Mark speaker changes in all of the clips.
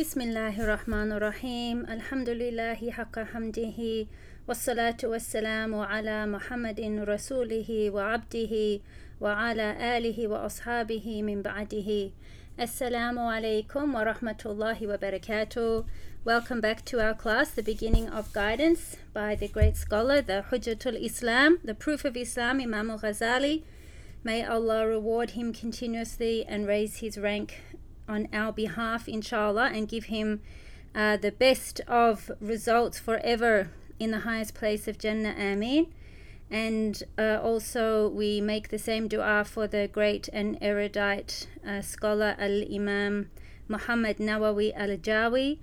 Speaker 1: بسم الله الرحمن الرحيم الحمد لله حق حمده والصلاة والسلام على محمد رسوله وعبده وعلى آله وأصحابه من بعده Assalamu alaikum wa rahmatullahi wa barakatuh. Welcome back to our class, The Beginning of Guidance by the great scholar, the Hujjatul Islam, the Proof of Islam, Imam al Ghazali. May Allah reward him continuously and raise his rank on our behalf, inshallah, and give him uh, the best of results forever in the highest place of Jannah. Ameen. And uh, also, we make the same dua for the great and erudite uh, scholar Al Imam Muhammad Nawawi Al Jawi,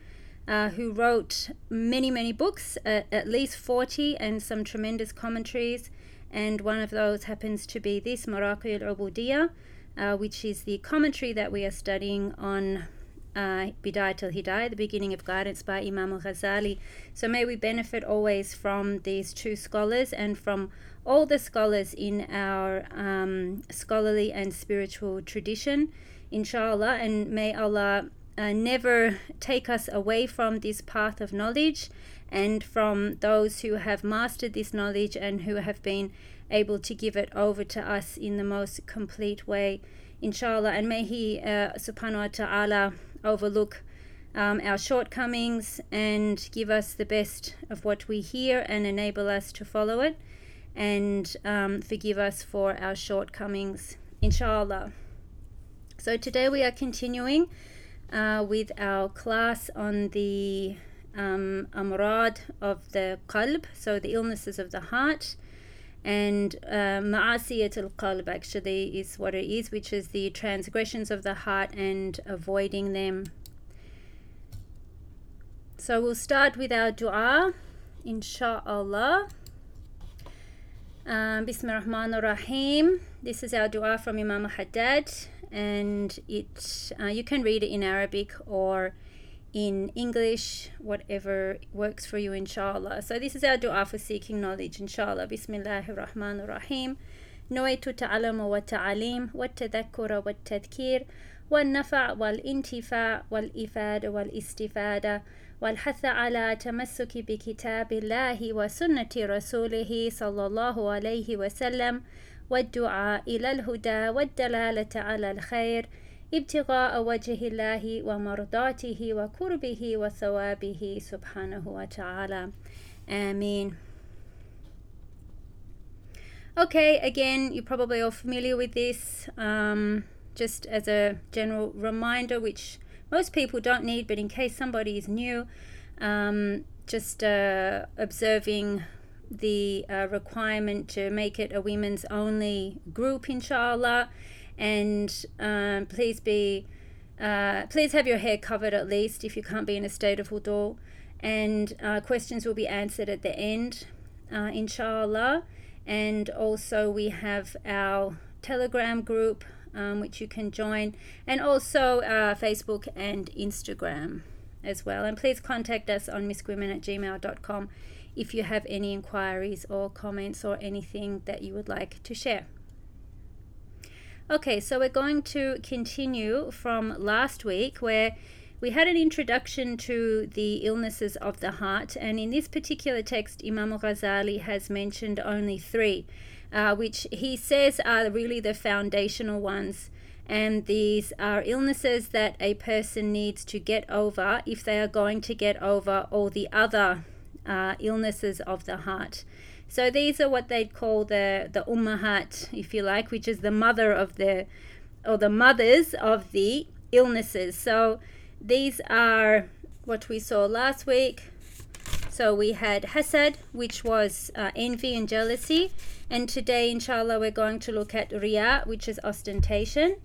Speaker 1: uh, who wrote many, many books, uh, at least 40, and some tremendous commentaries. And one of those happens to be this, Maraqi al Ubudiyah, uh, which is the commentary that we are studying on uh, Bidayat al Hidayah, the beginning of guidance by Imam al Ghazali. So may we benefit always from these two scholars and from all the scholars in our um, scholarly and spiritual tradition, inshallah. And may Allah uh, never take us away from this path of knowledge and from those who have mastered this knowledge and who have been able to give it over to us in the most complete way, inshallah. And may He, uh, subhanahu wa ta'ala, overlook um, our shortcomings and give us the best of what we hear and enable us to follow it and um, forgive us for our shortcomings, inshallah. So today we are continuing uh, with our class on the um, amrad of the qalb, so the illnesses of the heart and uh, ma'asiyat al qalb actually is what it is, which is the transgressions of the heart and avoiding them. So we'll start with our dua, insha'Allah. Um, Bismillah rahman rahim This is our dua from Imam Haddad, and it uh, you can read it in Arabic or in English, whatever works for you, inshallah. So, this is our dua for seeking knowledge, inshallah. Bismillahir Rahmanir Rahim. نويت التعلم والتعليم والتذكر والتذكير والنفع والانتفاع والإفادة والاستفادة والحث على تمسك بكتاب الله وسنة رسوله صلى الله عليه وسلم والدعاء إلى الهدى والدلالة على الخير ابتغاء وجه الله ومرضاته وقربه وثوابه سبحانه وتعالى آمين Okay, again, you're probably all familiar with this. Um, just as a general reminder, which most people don't need, but in case somebody is new, um, just uh, observing the uh, requirement to make it a women's only group, inshallah and um, please be uh, please have your hair covered at least if you can't be in a state of wudu and uh, questions will be answered at the end uh, inshallah. And also we have our telegram group um, which you can join and also uh, facebook and instagram as well. And please contact us on miskwomen at gmail.com if you have any inquiries or comments or anything that you would like to share Okay, so we're going to continue from last week where we had an introduction to the illnesses of the heart, and in this particular text, Imam Ghazali has mentioned only three, uh, which he says are really the foundational ones. And these are illnesses that a person needs to get over if they are going to get over all the other uh, illnesses of the heart. So these are what they'd call the the ummahat, if you like, which is the mother of the or the mothers of the illnesses. So these are what we saw last week. So we had hasad, which was uh, envy and jealousy, and today, inshallah, we're going to look at riya, which is ostentation,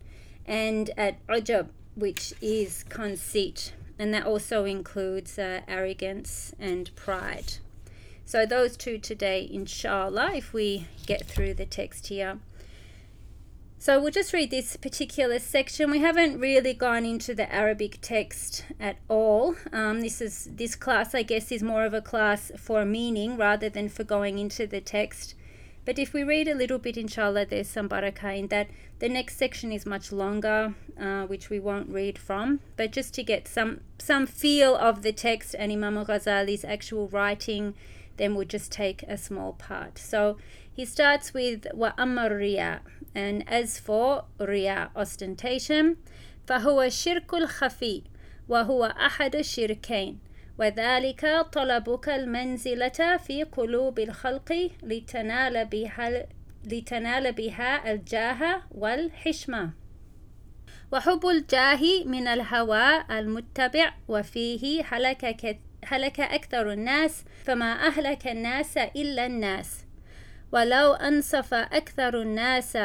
Speaker 1: and at ujab, which is conceit, and that also includes uh, arrogance and pride. So those two today, inshallah, if we get through the text here. So we'll just read this particular section. We haven't really gone into the Arabic text at all. Um, this is this class, I guess, is more of a class for meaning rather than for going into the text. But if we read a little bit, inshallah, there's some barakah in that. The next section is much longer, uh, which we won't read from. But just to get some some feel of the text and Imam Ghazali's actual writing, then we'll just take a small part. So he starts with wa amar riya, and as for riya, ostentation, فهو الشرك الخفي وهو أحد الشركين وذلك طلبك المنزلة في قلوب الخلق لتنال بها لتنال بها الجاه والحشمة وحب الجاه من الهوى المتبع وفيه هلك هلك أكثر الناس فما أهلك الناس إلا الناس. ولو أنصف أكثر الناس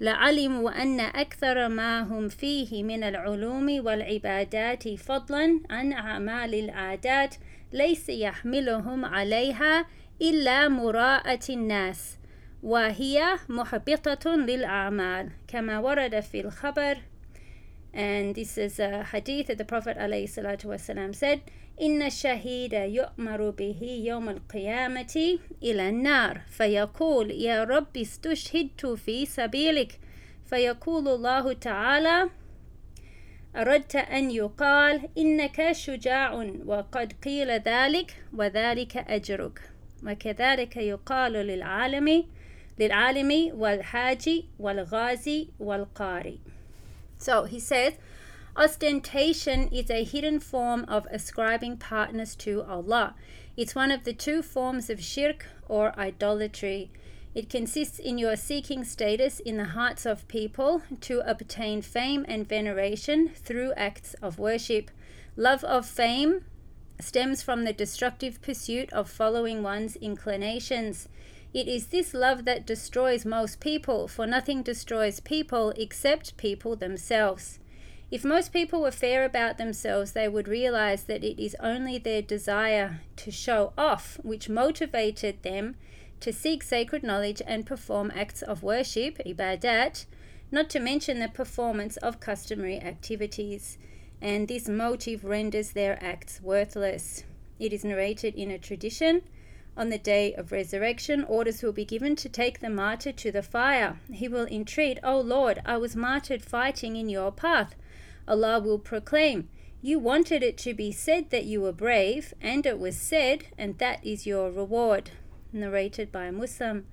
Speaker 1: لعلموا أن أكثر ما هم فيه من العلوم والعبادات فضلا عن أعمال العادات ليس يحملهم عليها إلا مراءة الناس وهي محبطة للأعمال كما ورد في الخبر. And this is a hadith that the Prophet ﷺ said إن الشهيد يؤمر به يوم القيامة إلى النار فيقول يا رب استشهدت في سبيلك فيقول الله تعالى أردت أن يقال إنك شجاع وقد قيل ذلك وذلك أجرك وكذلك يقال للعالم للعالم والحاج والغازي والقاري So he says Ostentation is a hidden form of ascribing partners to Allah. It's one of the two forms of shirk or idolatry. It consists in your seeking status in the hearts of people to obtain fame and veneration through acts of worship. Love of fame stems from the destructive pursuit of following one's inclinations. It is this love that destroys most people, for nothing destroys people except people themselves. If most people were fair about themselves, they would realize that it is only their desire to show off which motivated them to seek sacred knowledge and perform acts of worship, ibadat, not to mention the performance of customary activities. And this motive renders their acts worthless. It is narrated in a tradition. On the day of resurrection, orders will be given to take the martyr to the fire. He will entreat, O Lord, I was martyred fighting in your path. Allah will proclaim, You wanted it to be said that you were brave, and it was said, and that is your reward. Narrated by Muslim.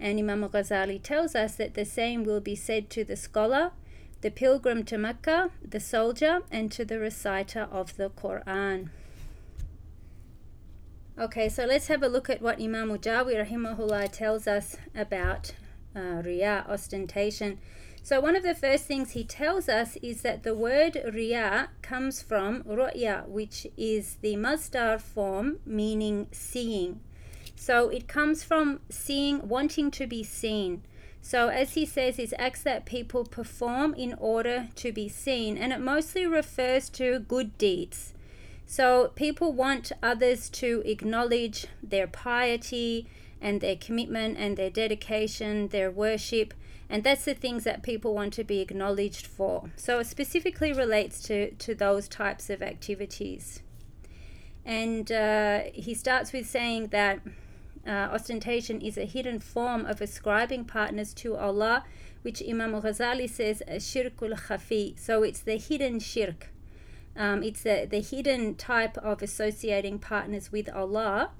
Speaker 1: And Imam Ghazali tells us that the same will be said to the scholar, the pilgrim to Mecca, the soldier, and to the reciter of the Quran. Okay, so let's have a look at what Imam al-Jawi rahimahullah tells us about uh, riyah, ostentation. So, one of the first things he tells us is that the word riya comes from ru'ya, which is the masdar form meaning seeing. So, it comes from seeing, wanting to be seen. So, as he says, it's acts that people perform in order to be seen, and it mostly refers to good deeds. So, people want others to acknowledge their piety and their commitment and their dedication, their worship and that's the things that people want to be acknowledged for. So it specifically relates to, to those types of activities. And uh, he starts with saying that uh, ostentation is a hidden form of ascribing partners to Allah, which Imam Ghazali says shirkul khafi. So it's the hidden shirk. Um, it's the, the hidden type of associating partners with Allah.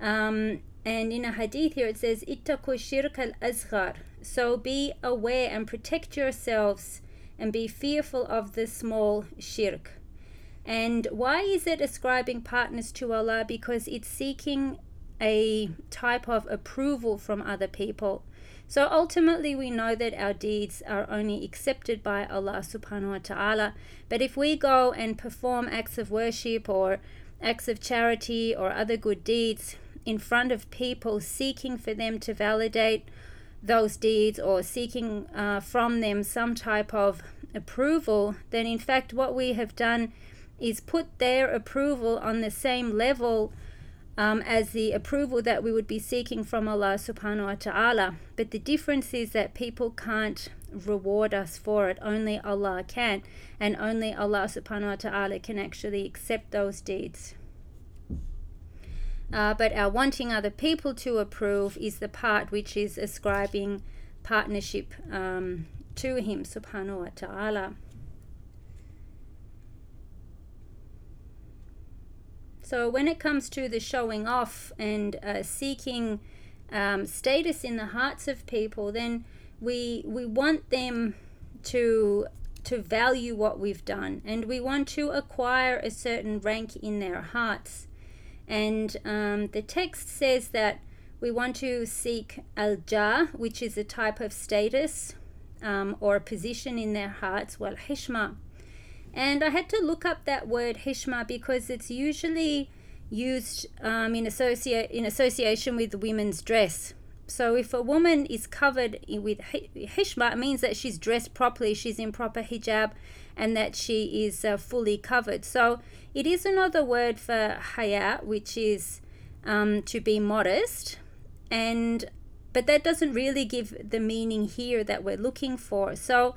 Speaker 1: Um, and in a hadith here it says, Ittaku shirk al asghar. So be aware and protect yourselves and be fearful of the small shirk. And why is it ascribing partners to Allah? Because it's seeking a type of approval from other people. So ultimately, we know that our deeds are only accepted by Allah subhanahu wa ta'ala. But if we go and perform acts of worship or acts of charity or other good deeds in front of people, seeking for them to validate those deeds or seeking uh, from them some type of approval, then in fact, what we have done is put their approval on the same level um, as the approval that we would be seeking from Allah subhanahu wa ta'ala. But the difference is that people can't reward us for it, only Allah can, and only Allah subhanahu wa ta'ala can actually accept those deeds. Uh, but our wanting other people to approve is the part which is ascribing partnership um, to Him, subhanahu wa ta'ala. So, when it comes to the showing off and uh, seeking um, status in the hearts of people, then we we want them to to value what we've done, and we want to acquire a certain rank in their hearts. And um, the text says that we want to seek al jah, which is a type of status um, or a position in their hearts, well, hishma and I had to look up that word hishma because it's usually used um, in, associate, in association with women's dress. So if a woman is covered with hishma, it means that she's dressed properly, she's in proper hijab, and that she is uh, fully covered. So it is another word for haya, which is um, to be modest, and but that doesn't really give the meaning here that we're looking for. So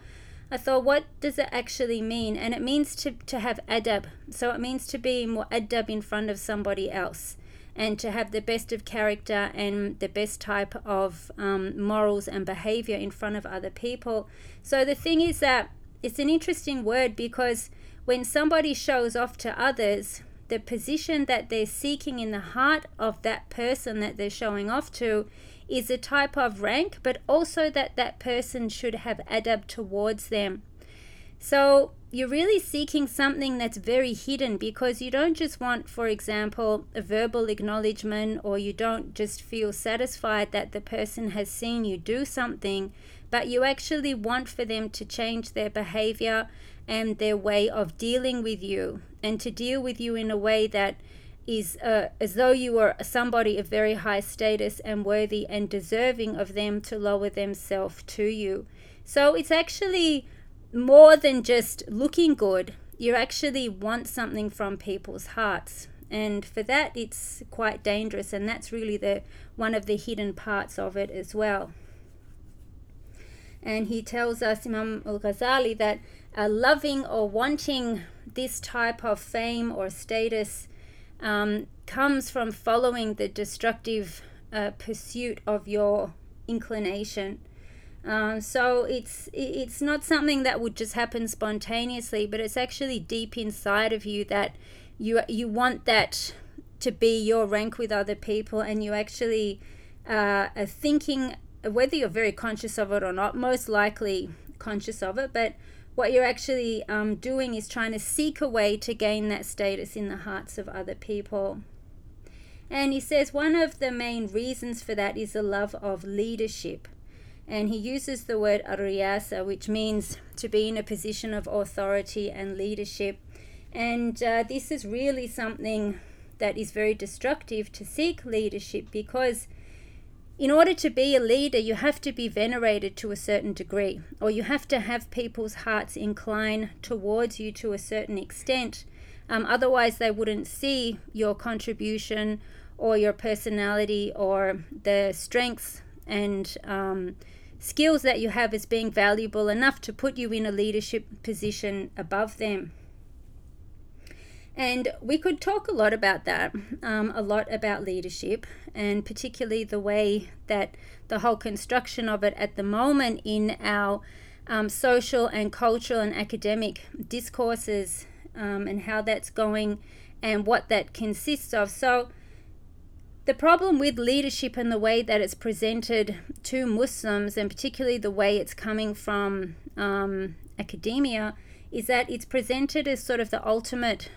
Speaker 1: I thought, what does it actually mean? And it means to, to have adab. So it means to be more adab in front of somebody else and to have the best of character and the best type of um, morals and behavior in front of other people. So the thing is that it's an interesting word because when somebody shows off to others, the position that they're seeking in the heart of that person that they're showing off to is a type of rank, but also that that person should have adab towards them. So you're really seeking something that's very hidden because you don't just want, for example, a verbal acknowledgement or you don't just feel satisfied that the person has seen you do something, but you actually want for them to change their behavior and their way of dealing with you and to deal with you in a way that is uh, as though you were somebody of very high status and worthy and deserving of them to lower themselves to you. So it's actually more than just looking good. You actually want something from people's hearts. And for that, it's quite dangerous, and that's really the one of the hidden parts of it as well. And he tells us, Imam Al Ghazali, that uh, loving or wanting this type of fame or status um, comes from following the destructive uh, pursuit of your inclination. Um, so it's it's not something that would just happen spontaneously, but it's actually deep inside of you that you you want that to be your rank with other people, and you actually uh, are thinking whether you're very conscious of it or not. Most likely conscious of it, but what you're actually um, doing is trying to seek a way to gain that status in the hearts of other people. And he says one of the main reasons for that is the love of leadership. And he uses the word ariyasa, which means to be in a position of authority and leadership. And uh, this is really something that is very destructive to seek leadership because in order to be a leader, you have to be venerated to a certain degree, or you have to have people's hearts incline towards you to a certain extent. Um, otherwise, they wouldn't see your contribution or your personality or the strengths and um, skills that you have as being valuable enough to put you in a leadership position above them. And we could talk a lot about that, um, a lot about leadership, and particularly the way that the whole construction of it at the moment in our um, social and cultural and academic discourses um, and how that's going and what that consists of. So, the problem with leadership and the way that it's presented to Muslims, and particularly the way it's coming from um, academia, is that it's presented as sort of the ultimate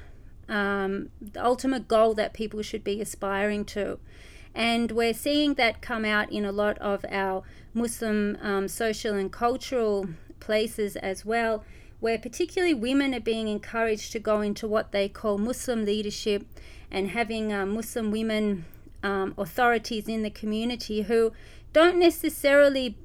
Speaker 1: um, the ultimate goal that people should be aspiring to. And we're seeing that come out in a lot of our Muslim um, social and cultural places as well, where particularly women are being encouraged to go into what they call Muslim leadership and having uh, Muslim women um, authorities in the community who don't necessarily,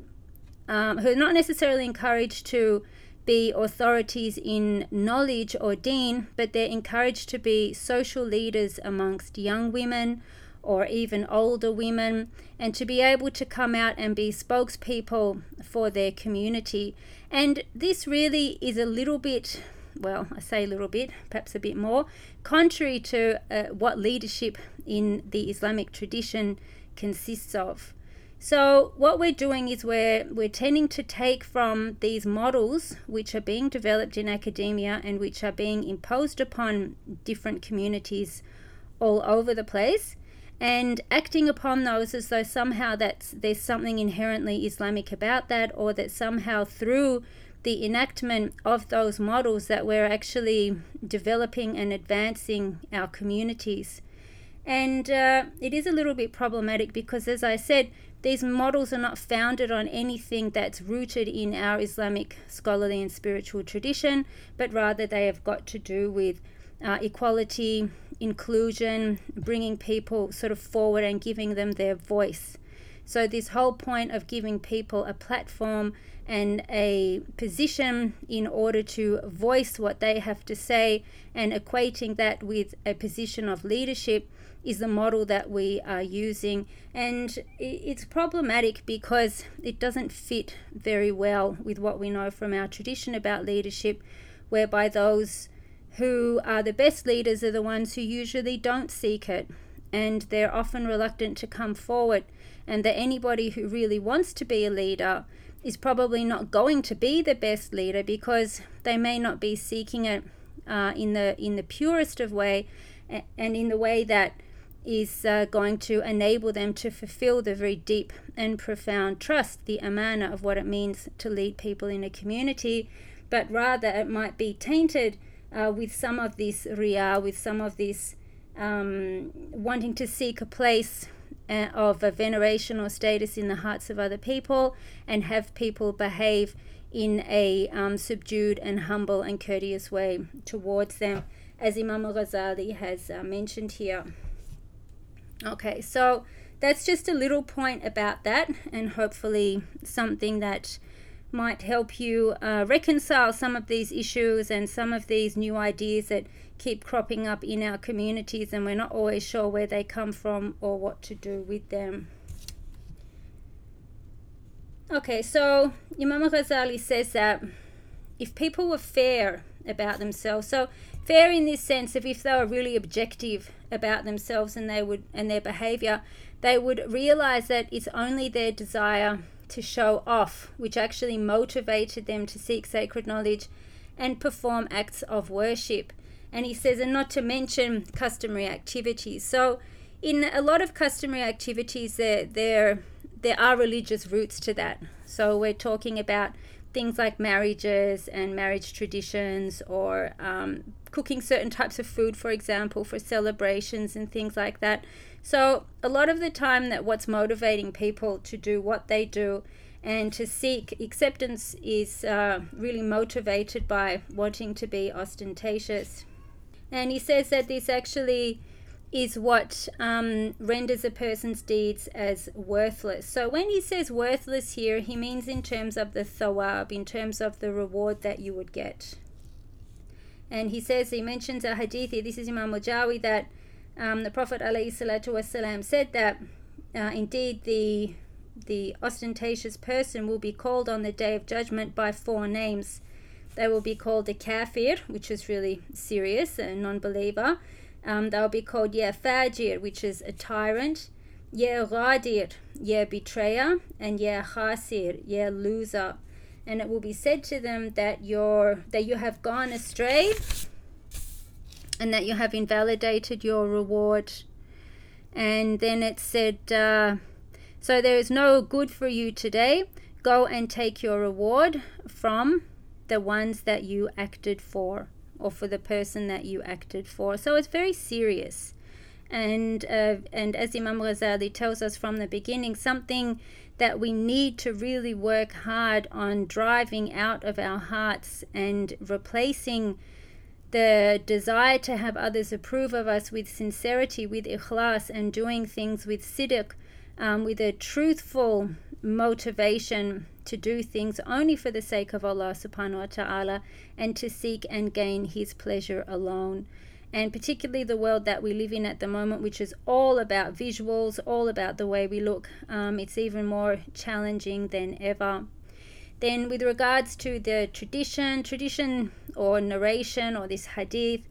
Speaker 1: um, who are not necessarily encouraged to be authorities in knowledge or deen, but they're encouraged to be social leaders amongst young women or even older women, and to be able to come out and be spokespeople for their community. And this really is a little bit well, I say a little bit, perhaps a bit more, contrary to uh, what leadership in the Islamic tradition consists of. So what we're doing is we're we're tending to take from these models which are being developed in academia and which are being imposed upon different communities all over the place and acting upon those as though somehow that's there's something inherently Islamic about that or that somehow through the enactment of those models that we're actually developing and advancing our communities. And uh, it is a little bit problematic because, as I said, these models are not founded on anything that's rooted in our Islamic scholarly and spiritual tradition, but rather they have got to do with uh, equality, inclusion, bringing people sort of forward and giving them their voice. So, this whole point of giving people a platform and a position in order to voice what they have to say and equating that with a position of leadership is the model that we are using. And it's problematic because it doesn't fit very well with what we know from our tradition about leadership, whereby those who are the best leaders are the ones who usually don't seek it and they're often reluctant to come forward. And that anybody who really wants to be a leader is probably not going to be the best leader because they may not be seeking it uh, in the in the purest of way and in the way that is uh, going to enable them to fulfill the very deep and profound trust, the amana of what it means to lead people in a community, but rather it might be tainted uh, with some of this riyah, with some of this um, wanting to seek a place uh, of a veneration or status in the hearts of other people and have people behave in a um, subdued and humble and courteous way towards them, as Imam Al Ghazali has uh, mentioned here. Okay, so that's just a little point about that, and hopefully something that might help you uh, reconcile some of these issues and some of these new ideas that keep cropping up in our communities, and we're not always sure where they come from or what to do with them. Okay, so Imam Ghazali says that if people were fair about themselves, so fair in this sense of if they were really objective about themselves and they would and their behavior, they would realize that it's only their desire to show off which actually motivated them to seek sacred knowledge and perform acts of worship. And he says, and not to mention customary activities. So, in a lot of customary activities, there there there are religious roots to that. So we're talking about things like marriages and marriage traditions or um, cooking certain types of food, for example, for celebrations and things like that. So, a lot of the time, that what's motivating people to do what they do and to seek acceptance is uh, really motivated by wanting to be ostentatious. And he says that this actually is what um, renders a person's deeds as worthless. So when he says worthless here, he means in terms of the thawab, in terms of the reward that you would get. And he says, he mentions a hadith, this is Imam al-Jawi, that um, the Prophet ﷺ said that uh, indeed the, the ostentatious person will be called on the day of judgment by four names. They will be called a kafir, which is really serious, a non believer um, they'll be called Ya Fajir, which is a tyrant, Ya Ghadir, Ya betrayer, and Ya Khasir, Ya loser. And it will be said to them that you're that you have gone astray and that you have invalidated your reward. And then it said, uh, So there is no good for you today. Go and take your reward from the ones that you acted for or for the person that you acted for. So it's very serious. And, uh, and as Imam Ghazali tells us from the beginning, something that we need to really work hard on driving out of our hearts and replacing the desire to have others approve of us with sincerity, with ikhlas, and doing things with sidq, um, with a truthful motivation to do things only for the sake of Allah subhanahu wa ta'ala and to seek and gain His pleasure alone. And particularly the world that we live in at the moment, which is all about visuals, all about the way we look, um, it's even more challenging than ever. Then, with regards to the tradition, tradition or narration or this hadith,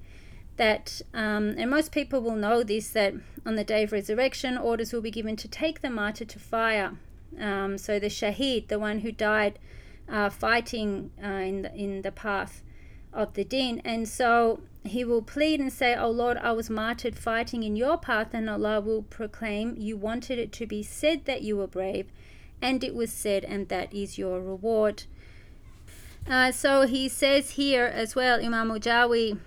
Speaker 1: that, um, and most people will know this, that on the day of resurrection, orders will be given to take the martyr to fire. Um, so the shaheed, the one who died uh, fighting uh, in, the, in the path of the deen. And so he will plead and say, Oh Lord, I was martyred fighting in your path, and Allah will proclaim, You wanted it to be said that you were brave, and it was said, and that is your reward. Uh, so he says here as well, Imam al-Jawi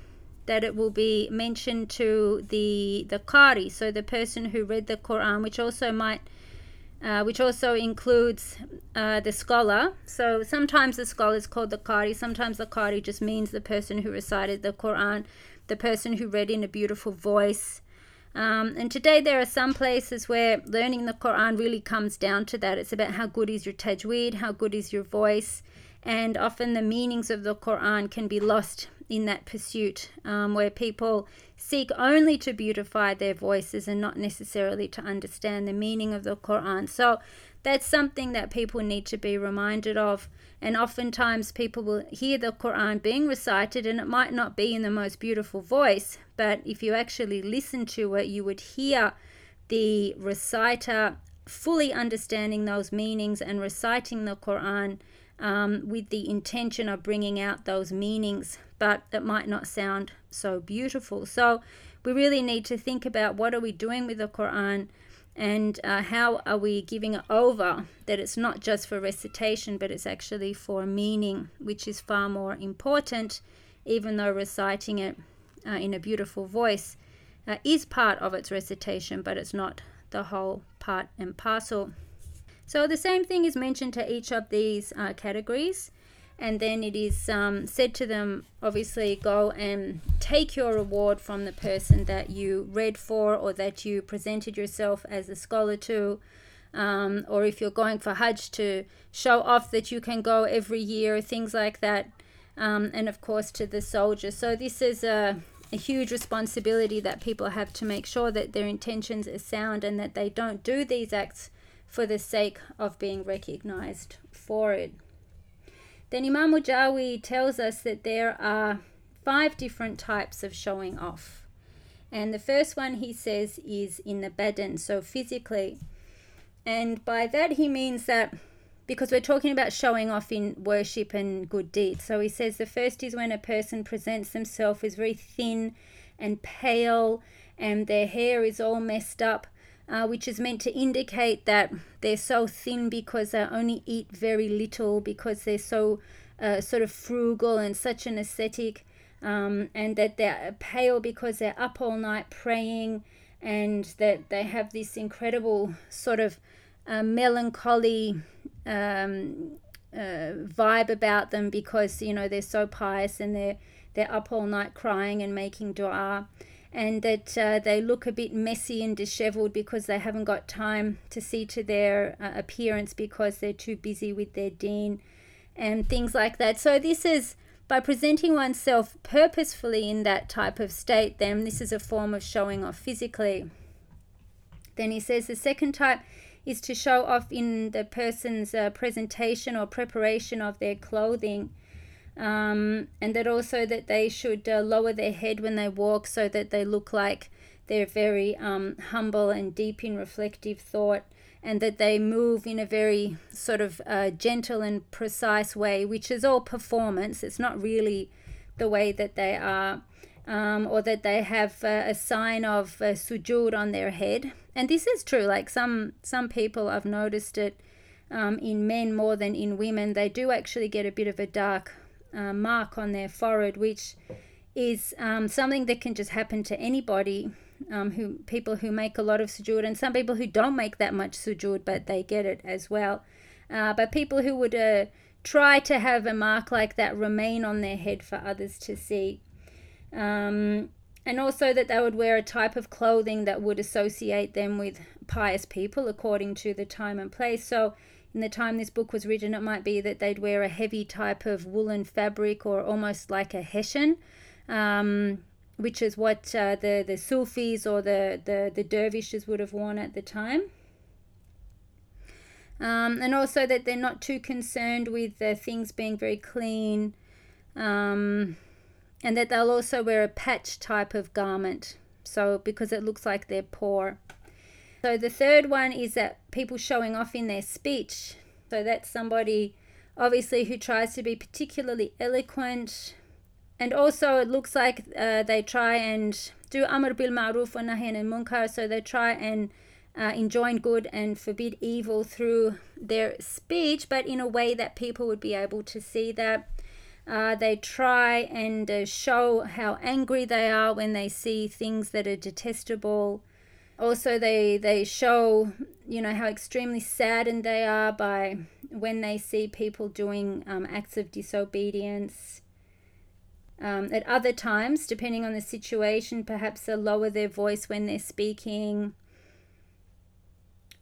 Speaker 1: that it will be mentioned to the the qari, so the person who read the Quran, which also might, uh, which also includes uh, the scholar. So sometimes the scholar is called the qari. Sometimes the qari just means the person who recited the Quran, the person who read in a beautiful voice. Um, and today there are some places where learning the Quran really comes down to that. It's about how good is your tajweed, how good is your voice, and often the meanings of the Quran can be lost in that pursuit um, where people seek only to beautify their voices and not necessarily to understand the meaning of the Quran. So that's something that people need to be reminded of. And oftentimes people will hear the Quran being recited, and it might not be in the most beautiful voice, but if you actually listen to it, you would hear the reciter fully understanding those meanings and reciting the Quran um, with the intention of bringing out those meanings, but it might not sound so beautiful. So we really need to think about what are we doing with the Quran and uh, how are we giving it over that it's not just for recitation but it's actually for meaning which is far more important even though reciting it uh, in a beautiful voice uh, is part of its recitation but it's not the whole part and parcel so the same thing is mentioned to each of these uh, categories. And then it is um, said to them, obviously, go and take your reward from the person that you read for or that you presented yourself as a scholar to. Um, or if you're going for Hajj to show off that you can go every year, things like that. Um, and of course, to the soldiers. So, this is a, a huge responsibility that people have to make sure that their intentions are sound and that they don't do these acts for the sake of being recognized for it. Then Imam al-Jawi tells us that there are five different types of showing off. And the first one he says is in the badan, so physically. And by that he means that because we're talking about showing off in worship and good deeds. So he says the first is when a person presents themselves as very thin and pale and their hair is all messed up uh, which is meant to indicate that they're so thin because they only eat very little, because they're so uh, sort of frugal and such an ascetic, um, and that they're pale because they're up all night praying, and that they have this incredible sort of uh, melancholy um, uh, vibe about them because you know they're so pious and they're they're up all night crying and making dua and that uh, they look a bit messy and disheveled because they haven't got time to see to their uh, appearance because they're too busy with their deen and things like that. So, this is by presenting oneself purposefully in that type of state, then this is a form of showing off physically. Then he says the second type is to show off in the person's uh, presentation or preparation of their clothing um, and that also that they should uh, lower their head when they walk so that they look like they're very um, humble and deep in reflective thought and that they move in a very sort of uh, gentle and precise way which is all performance. It's not really the way that they are um, or that they have uh, a sign of uh, sujood on their head. And this is true like some some people i've noticed it um, in men more than in women. They do actually get a bit of a dark uh, mark on their forehead, which is um, something that can just happen to anybody. Um, who people who make a lot of sujood and some people who don't make that much sujood but they get it as well. Uh, but people who would uh, try to have a mark like that remain on their head for others to see. Um, and also that they would wear a type of clothing that would associate them with pious people according to the time and place. So in the time this book was written, it might be that they'd wear a heavy type of woolen fabric or almost like a hessian, um, which is what uh, the, the Sufis or the, the, the dervishes would have worn at the time. Um, and also that they're not too concerned with the things being very clean. Um, and that they'll also wear a patch type of garment. So, because it looks like they're poor. So, the third one is that people showing off in their speech. So, that's somebody obviously who tries to be particularly eloquent. And also, it looks like uh, they try and do Amr bil Ma'ruf wa Nahy and Munkar. So, they try and uh, enjoin good and forbid evil through their speech, but in a way that people would be able to see that. Uh, they try and uh, show how angry they are when they see things that are detestable. Also, they they show you know how extremely saddened they are by when they see people doing um, acts of disobedience. Um, at other times, depending on the situation, perhaps they'll lower their voice when they're speaking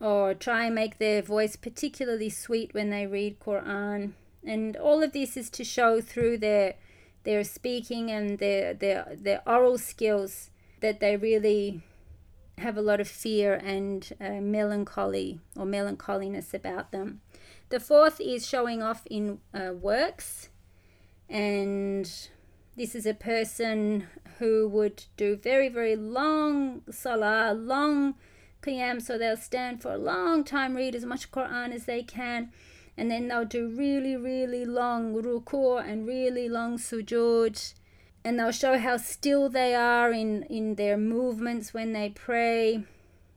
Speaker 1: or try and make their voice particularly sweet when they read Quran. And all of this is to show through their their speaking and their their their oral skills that they really have a lot of fear and uh, melancholy or melancholiness about them. The fourth is showing off in uh, works, and this is a person who would do very very long salah, long qiyam, so they'll stand for a long time, read as much Quran as they can, and then they'll do really, really long ruku and really long sujood, and they'll show how still they are in, in their movements when they pray,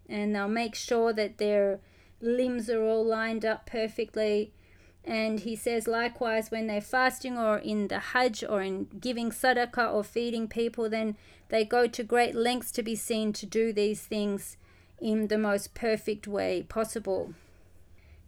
Speaker 1: and they'll make sure that their limbs are all lined up perfectly. And he says, likewise, when they're fasting or in the Hajj or in giving sadaqah or feeding people, then they go to great lengths to be seen to do these things in the most perfect way possible.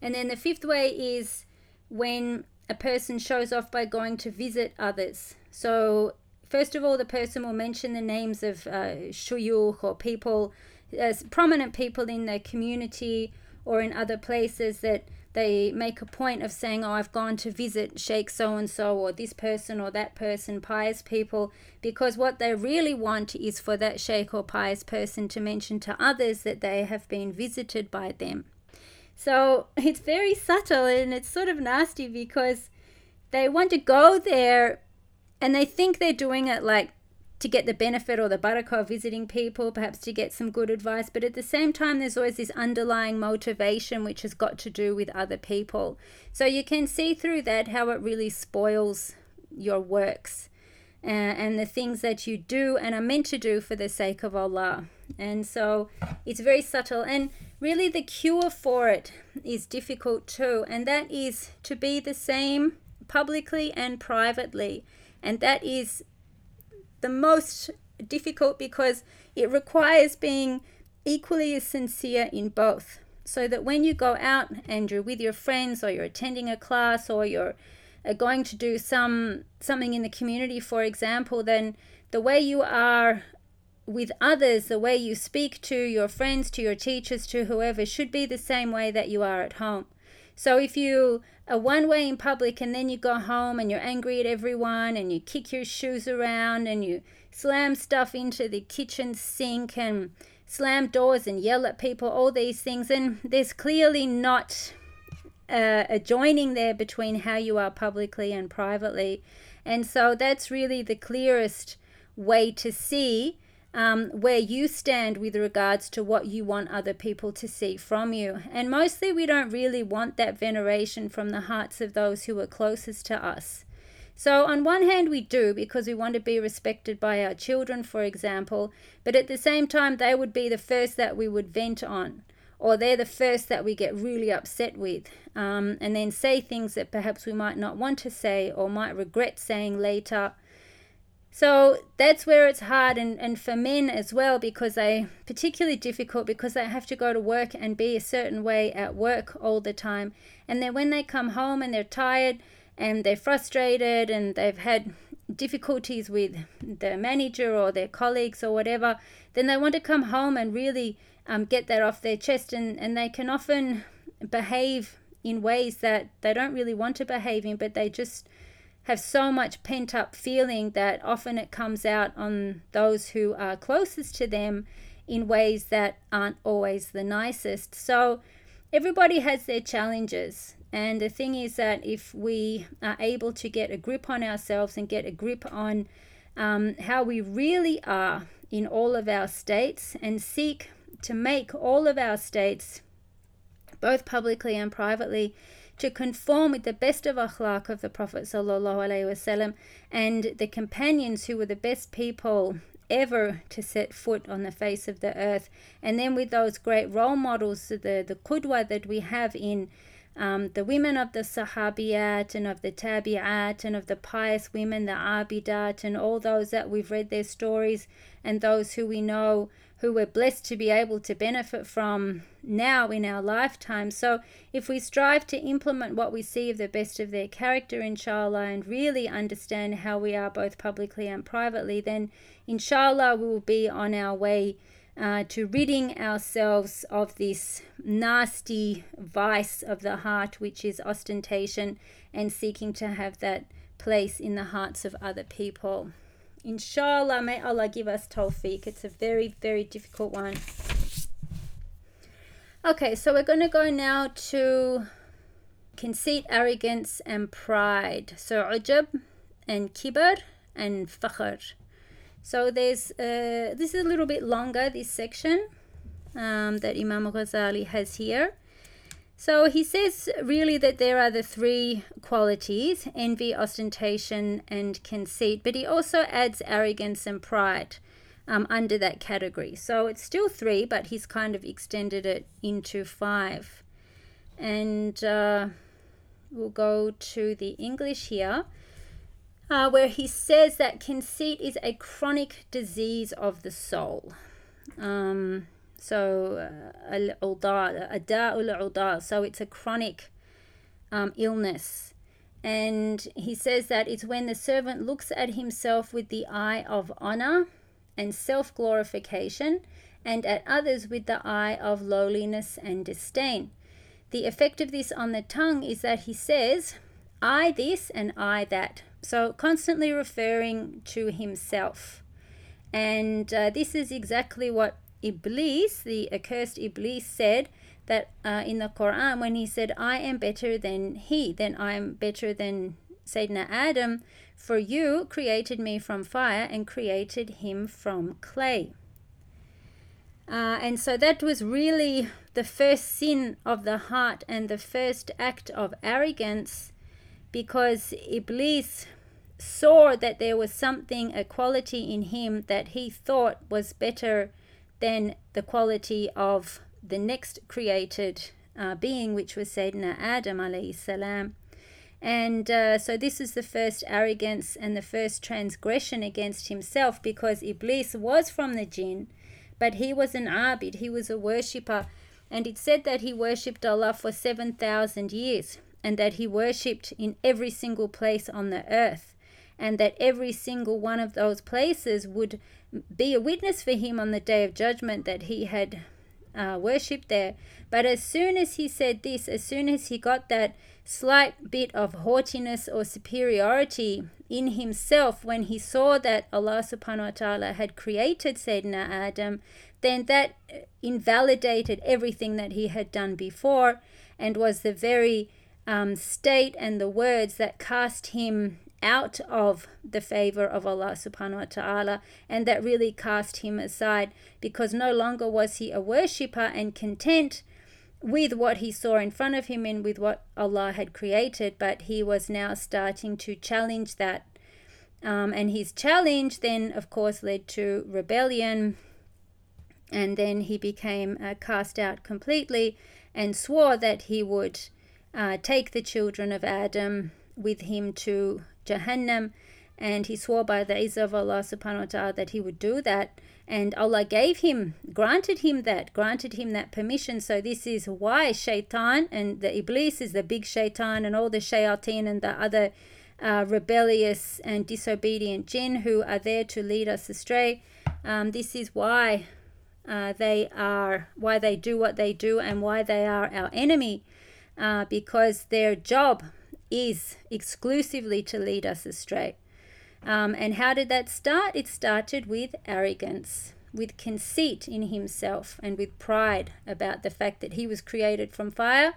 Speaker 1: And then the fifth way is when a person shows off by going to visit others. So, first of all, the person will mention the names of uh, shuyukh or people, as prominent people in the community or in other places that they make a point of saying, Oh, I've gone to visit Sheikh so and so, or this person or that person, pious people, because what they really want is for that Sheikh or pious person to mention to others that they have been visited by them. So it's very subtle and it's sort of nasty because they want to go there and they think they're doing it like to get the benefit or the barakah of visiting people, perhaps to get some good advice. But at the same time, there's always this underlying motivation which has got to do with other people. So you can see through that how it really spoils your works uh, and the things that you do and are meant to do for the sake of Allah. And so it's very subtle. And really, the cure for it is difficult too. And that is to be the same publicly and privately. And that is the most difficult because it requires being equally as sincere in both. So that when you go out and you're with your friends or you're attending a class or you're uh, going to do some something in the community, for example, then the way you are with others, the way you speak to your friends, to your teachers, to whoever, should be the same way that you are at home. So if you are one way in public and then you go home and you're angry at everyone and you kick your shoes around and you slam stuff into the kitchen sink and slam doors and yell at people, all these things, and there's clearly not uh, a joining there between how you are publicly and privately. And so that's really the clearest way to see um, where you stand with regards to what you want other people to see from you. And mostly, we don't really want that veneration from the hearts of those who are closest to us. So, on one hand, we do because we want to be respected by our children, for example, but at the same time, they would be the first that we would vent on, or they're the first that we get really upset with, um, and then say things that perhaps we might not want to say or might regret saying later. So that's where it's hard, and, and for men as well, because they particularly difficult because they have to go to work and be a certain way at work all the time. And then when they come home and they're tired and they're frustrated and they've had difficulties with their manager or their colleagues or whatever, then they want to come home and really um, get that off their chest, and, and they can often behave in ways that they don't really want to behave in, but they just have so much pent up feeling that often it comes out on those who are closest to them in ways that aren't always the nicest. So everybody has their challenges. And the thing is that if we are able to get a grip on ourselves and get a grip on um, how we really are in all of our states and seek to make all of our states, both publicly and privately, to conform with the best of akhlaq of the Prophet wasallam and the companions who were the best people ever to set foot on the face of the earth. And then with those great role models, the, the qudwa that we have in um, the women of the Sahabiyat and of the Tabi'at and of the pious women, the Abidat, and all those that we've read their stories, and those who we know who we're blessed to be able to benefit from now in our lifetime. So, if we strive to implement what we see of the best of their character, inshallah, and really understand how we are both publicly and privately, then inshallah we will be on our way uh, to ridding ourselves of this nasty vice of the heart, which is ostentation and seeking to have that place in the hearts of other people. Inshallah, may Allah give us tawfiq. It's a very, very difficult one. Okay, so we're going to go now to conceit, arrogance, and pride. So, ujab and kibr and fakhr. So there's uh, this is a little bit longer this section um, that Imam Ghazali has here. So he says really that there are the three qualities envy, ostentation, and conceit, but he also adds arrogance and pride um, under that category. So it's still three, but he's kind of extended it into five. And uh, we'll go to the English here uh, where he says that conceit is a chronic disease of the soul. Um, so, uh, a l ulda a da'ul. so it's a chronic um, illness. And he says that it's when the servant looks at himself with the eye of honor and self glorification, and at others with the eye of lowliness and disdain. The effect of this on the tongue is that he says, I this and I that. So, constantly referring to himself. And uh, this is exactly what Iblis, the accursed Iblis, said that uh, in the Quran when he said, I am better than he, then I am better than Sayyidina Adam, for you created me from fire and created him from clay. Uh, and so that was really the first sin of the heart and the first act of arrogance because Iblis saw that there was something, a quality in him that he thought was better than the quality of the next created uh, being, which was Sayyidina Adam alayhi salam. And uh, so this is the first arrogance and the first transgression against himself because Iblis was from the jinn, but he was an abid, he was a worshipper. And it said that he worshipped Allah for 7,000 years and that he worshipped in every single place on the earth and that every single one of those places would be a witness for him on the day of judgment that he had uh, worshipped there. But as soon as he said this, as soon as he got that slight bit of haughtiness or superiority in himself when he saw that Allah subhanahu wa ta'ala had created Sayyidina Adam, then that invalidated everything that he had done before and was the very um, state and the words that cast him out of the favor of Allah subhanahu wa ta'ala and that really cast him aside because no longer was he a worshipper and content with what he saw in front of him and with what Allah had created, but he was now starting to challenge that. Um, and his challenge then, of course, led to rebellion, and then he became uh, cast out completely and swore that he would uh, take the children of Adam with him to Jahannam. And he swore by the Izzah of Allah subhanahu wa ta'ala that he would do that. And Allah gave him, granted him that, granted him that permission. So this is why shaitan and the Iblis is the big shaitan and all the shayateen and the other uh, rebellious and disobedient jinn who are there to lead us astray. Um, this is why uh, they are, why they do what they do and why they are our enemy. Uh, because their job is exclusively to lead us astray. Um, and how did that start? It started with arrogance, with conceit in himself and with pride about the fact that he was created from fire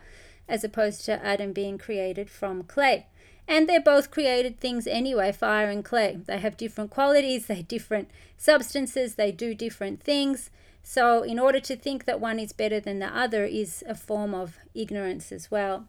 Speaker 1: as opposed to Adam being created from clay. And they're both created things anyway, fire and clay. They have different qualities, they're different substances, they do different things. So, in order to think that one is better than the other is a form of ignorance as well.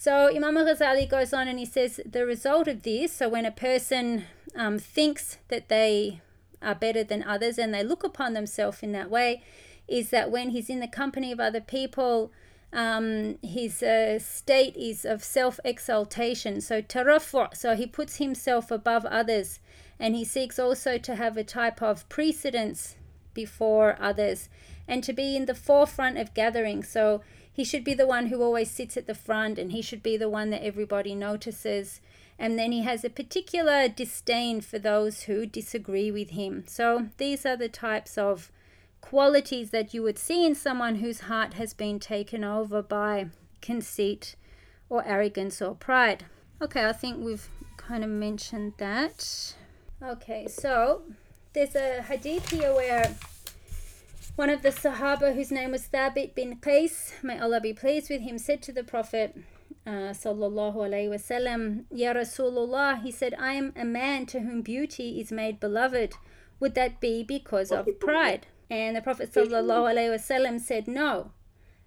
Speaker 1: So, Imam Ghazali goes on and he says the result of this, so when a person um, thinks that they are better than others and they look upon themselves in that way, is that when he's in the company of other people, um, his uh, state is of self exaltation. So, tarafu, so he puts himself above others and he seeks also to have a type of precedence before others and to be in the forefront of gatherings. So he should be the one who always sits at the front and he should be the one that everybody notices. And then he has a particular disdain for those who disagree with him. So these are the types of qualities that you would see in someone whose heart has been taken over by conceit or arrogance or pride. Okay, I think we've kind of mentioned that. Okay, so there's a hadith here where one of the Sahaba, whose name was Thabit bin Qais, may Allah be pleased with him, said to the Prophet, uh, sallallahu alaihi wasallam, Ya Rasulullah, he said, I am a man to whom beauty is made beloved. Would that be because of pride? And the Prophet sallallahu alaihi wasallam said, No.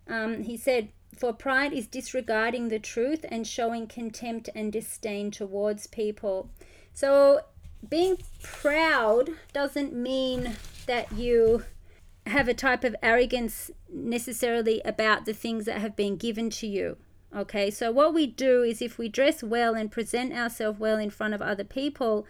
Speaker 1: Um, he said, For pride is disregarding the truth and showing contempt and disdain towards people. So being proud doesn't mean that you have a type of arrogance necessarily about the things that have been given to you. Okay, so what we do is if we dress well and present ourselves well in front of other people,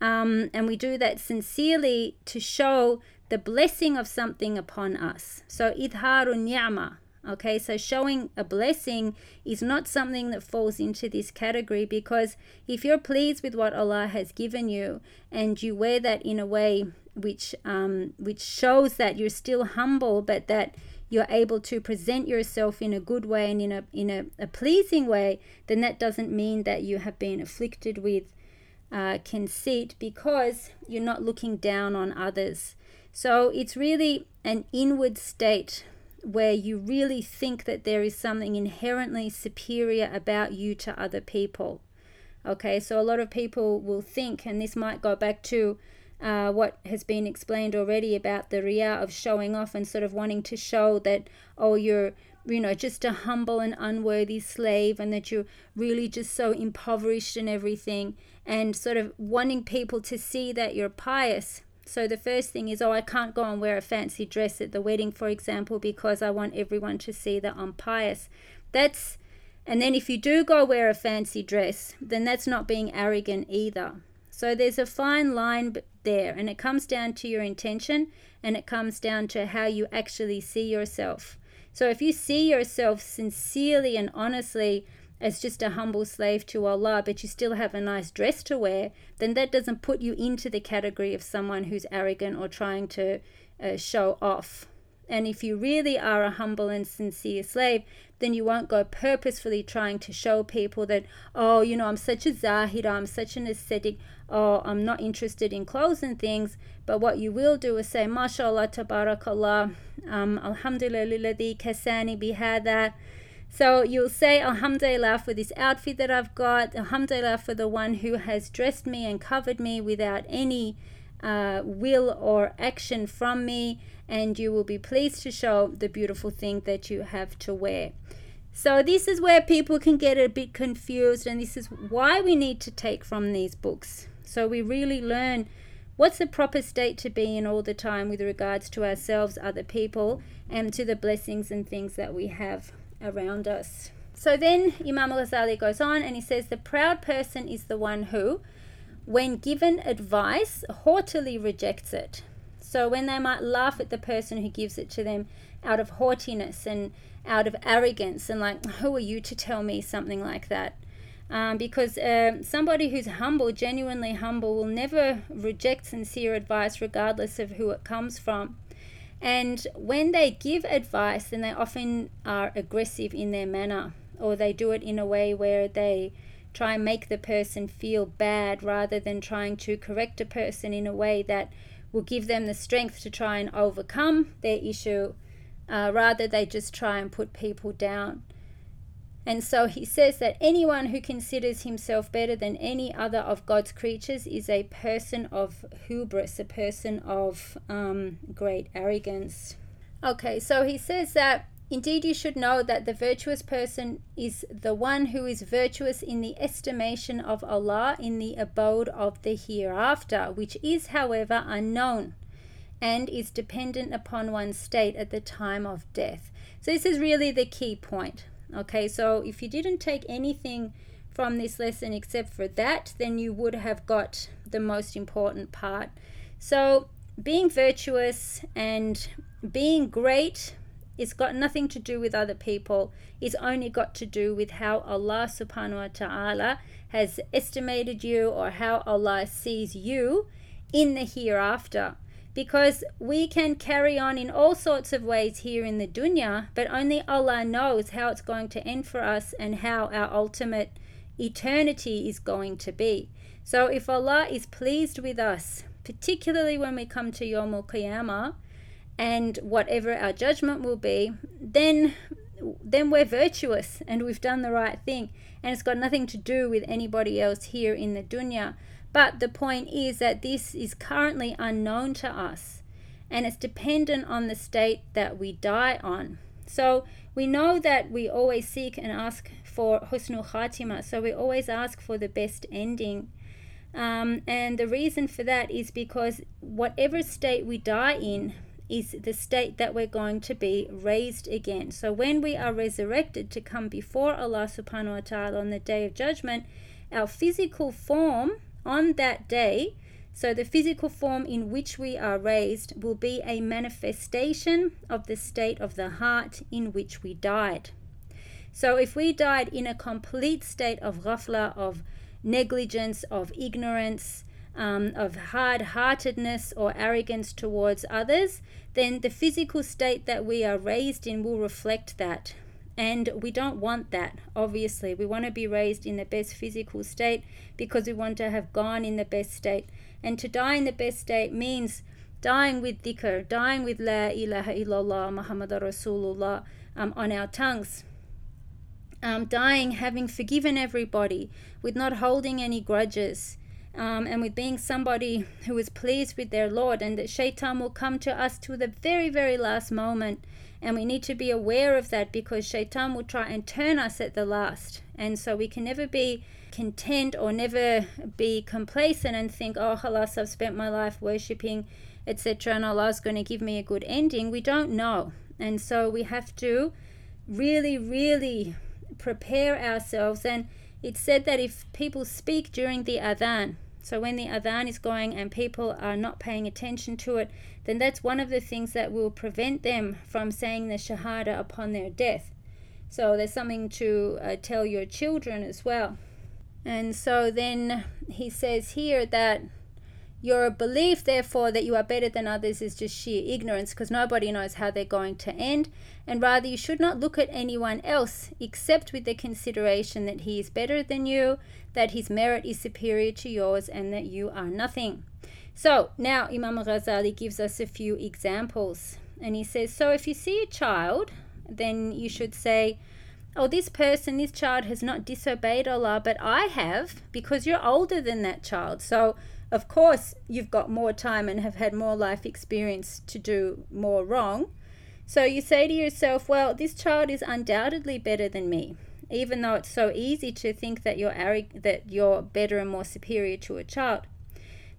Speaker 1: um, and we do that sincerely to show the blessing of something upon us. So, idharun ni'ma, Okay, so showing a blessing is not something that falls into this category because if you're pleased with what Allah has given you and you wear that in a way which um, which shows that you're still humble, but that you're able to present yourself in a good way and in a in a, a pleasing way, then that doesn't mean that you have been afflicted with uh, conceit because you're not looking down on others. So it's really an inward state where you really think that there is something inherently superior about you to other people. Okay, so a lot of people will think, and this might go back to uh, what has been explained already about the riyah of showing off and sort of wanting to show that, oh, you're, you know, just a humble and unworthy slave and that you're really just so impoverished and everything, and sort of wanting people to see that you're pious. So the first thing is, oh, I can't go and wear a fancy dress at the wedding, for example, because I want everyone to see that I'm pious. That's, and then if you do go wear a fancy dress, then that's not being arrogant either. So there's a fine line there, and it comes down to your intention and it comes down to how you actually see yourself. So if you see yourself sincerely and honestly, as just a humble slave to Allah, but you still have a nice dress to wear, then that doesn't put you into the category of someone who's arrogant or trying to uh, show off. And if you really are a humble and sincere slave, then you won't go purposefully trying to show people that, oh, you know, I'm such a zahid, I'm such an ascetic, oh, I'm not interested in clothes and things. But what you will do is say, MashaAllah, Tabarakallah, um, Alhamdulillah, kasani bihada. So you'll say Alhamdulillah for this outfit that I've got, Alhamdulillah for the one who has dressed me and covered me without any uh, will or action from me, and you will be pleased to show the beautiful thing that you have to wear. So, this is where people can get a bit confused, and this is why we need to take from these books. So, we really learn what's the proper state to be in all the time with regards to ourselves, other people, and to the blessings and things that we have around us. So then Imam al Ghazali goes on and he says, The proud person is the one who, when given advice, haughtily rejects it. So when they might laugh at the person who gives it to them out of haughtiness and out of arrogance and like, who are you to tell me something like that? Um, because uh, somebody who's humble, genuinely humble, will never reject sincere advice regardless of who it comes from. And when they give advice, then they often are aggressive in their manner, or they do it in a way where they try and make the person feel bad rather than trying to correct a person in a way that will give them the strength to try and overcome their issue. Uh, rather, they just try and put people down. And so he says that anyone who considers himself better than any other of God's creatures is a person of hubris, a person of um, great arrogance. Okay, so he says that indeed you should know that the virtuous person is the one who is virtuous in the estimation of Allah in the abode of the hereafter, which is, however, unknown and is dependent upon one's state at the time of death. So, this is really the key point. Okay, so if you didn't take anything from this lesson except for that, then you would have got the most important part. So, being virtuous and being great it's got nothing to do with other people. It's only got to do with how Allah subhanahu wa ta'ala has estimated you or how Allah sees you in the hereafter because we can carry on in all sorts of ways here in the dunya, but only Allah knows how it's going to end for us and how our ultimate eternity is going to be. So if Allah is pleased with us, particularly when we come to Yom Qiyamah, and whatever our judgment will be, then then we're virtuous and we've done the right thing and it's got nothing to do with anybody else here in the dunya but the point is that this is currently unknown to us and it's dependent on the state that we die on. So we know that we always seek and ask for husnul khatima, so we always ask for the best ending. Um, and the reason for that is because whatever state we die in is the state that we're going to be raised again. So when we are resurrected to come before Allah subhanahu wa ta'ala on the day of judgment, our physical form on that day, so the physical form in which we are raised will be a manifestation of the state of the heart in which we died. So if we died in a complete state of ghafla, of negligence, of ignorance, um, of hard heartedness or arrogance towards others, then the physical state that we are raised in will reflect that. And we don't want that, obviously. We want to be raised in the best physical state because we want to have gone in the best state. And to die in the best state means dying with dhikr, dying with La ilaha illallah Muhammad Rasulullah um, on our tongues. Um, dying having forgiven everybody, with not holding any grudges, um, and with being somebody who is pleased with their Lord, and that shaitan will come to us to the very, very last moment and we need to be aware of that because shaitan will try and turn us at the last. And so we can never be content or never be complacent and think, oh, alas, I've spent my life worshipping, etc., and Allah's going to give me a good ending. We don't know. And so we have to really, really prepare ourselves. And it's said that if people speak during the adhan, so when the adhan is going and people are not paying attention to it, then that's one of the things that will prevent them from saying the shahada upon their death. So there's something to uh, tell your children as well. And so then he says here that your belief, therefore, that you are better than others is just sheer ignorance because nobody knows how they're going to end. And rather, you should not look at anyone else except with the consideration that he is better than you, that his merit is superior to yours, and that you are nothing. So now Imam Ghazali gives us a few examples. And he says, So if you see a child, then you should say, Oh, this person, this child has not disobeyed Allah, but I have because you're older than that child. So of course, you've got more time and have had more life experience to do more wrong. So you say to yourself, well, this child is undoubtedly better than me, even though it's so easy to think that you're that you're better and more superior to a child.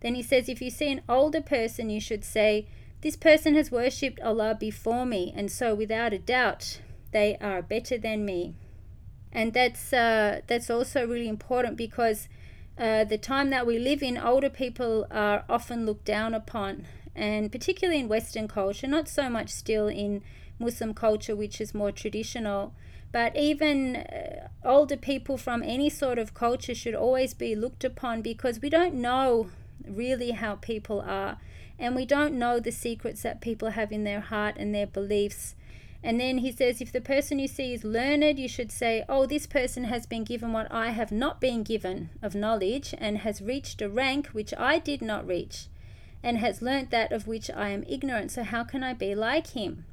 Speaker 1: Then he says, if you see an older person, you should say, this person has worshipped Allah before me, and so without a doubt, they are better than me. And that's uh, that's also really important because uh, the time that we live in, older people are often looked down upon, and particularly in Western culture, not so much still in Muslim culture, which is more traditional. But even uh, older people from any sort of culture should always be looked upon because we don't know really how people are, and we don't know the secrets that people have in their heart and their beliefs and then he says, if the person you see is learned, you should say, Oh, this person has been given what I have not been given of knowledge and has reached a rank which I did not reach. And has learnt that of which I am ignorant. So how can I be like him?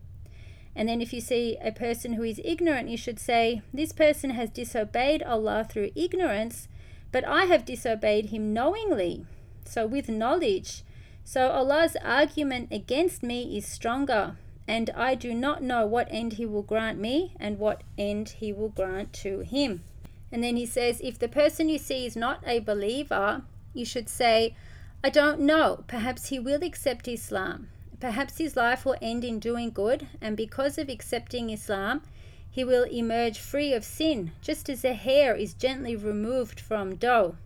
Speaker 1: And then if you see a person who is ignorant, you should say, This person has disobeyed Allah through ignorance, but I have disobeyed him knowingly. So with knowledge. So Allah's argument against me is stronger, and I do not know what end He will grant me and what end He will grant to him. And then he says, if the person you see is not a believer, you should say, I don't know, perhaps he will accept Islam. Perhaps his life will end in doing good, and because of accepting Islam, he will emerge free of sin, just as a hair is gently removed from dough.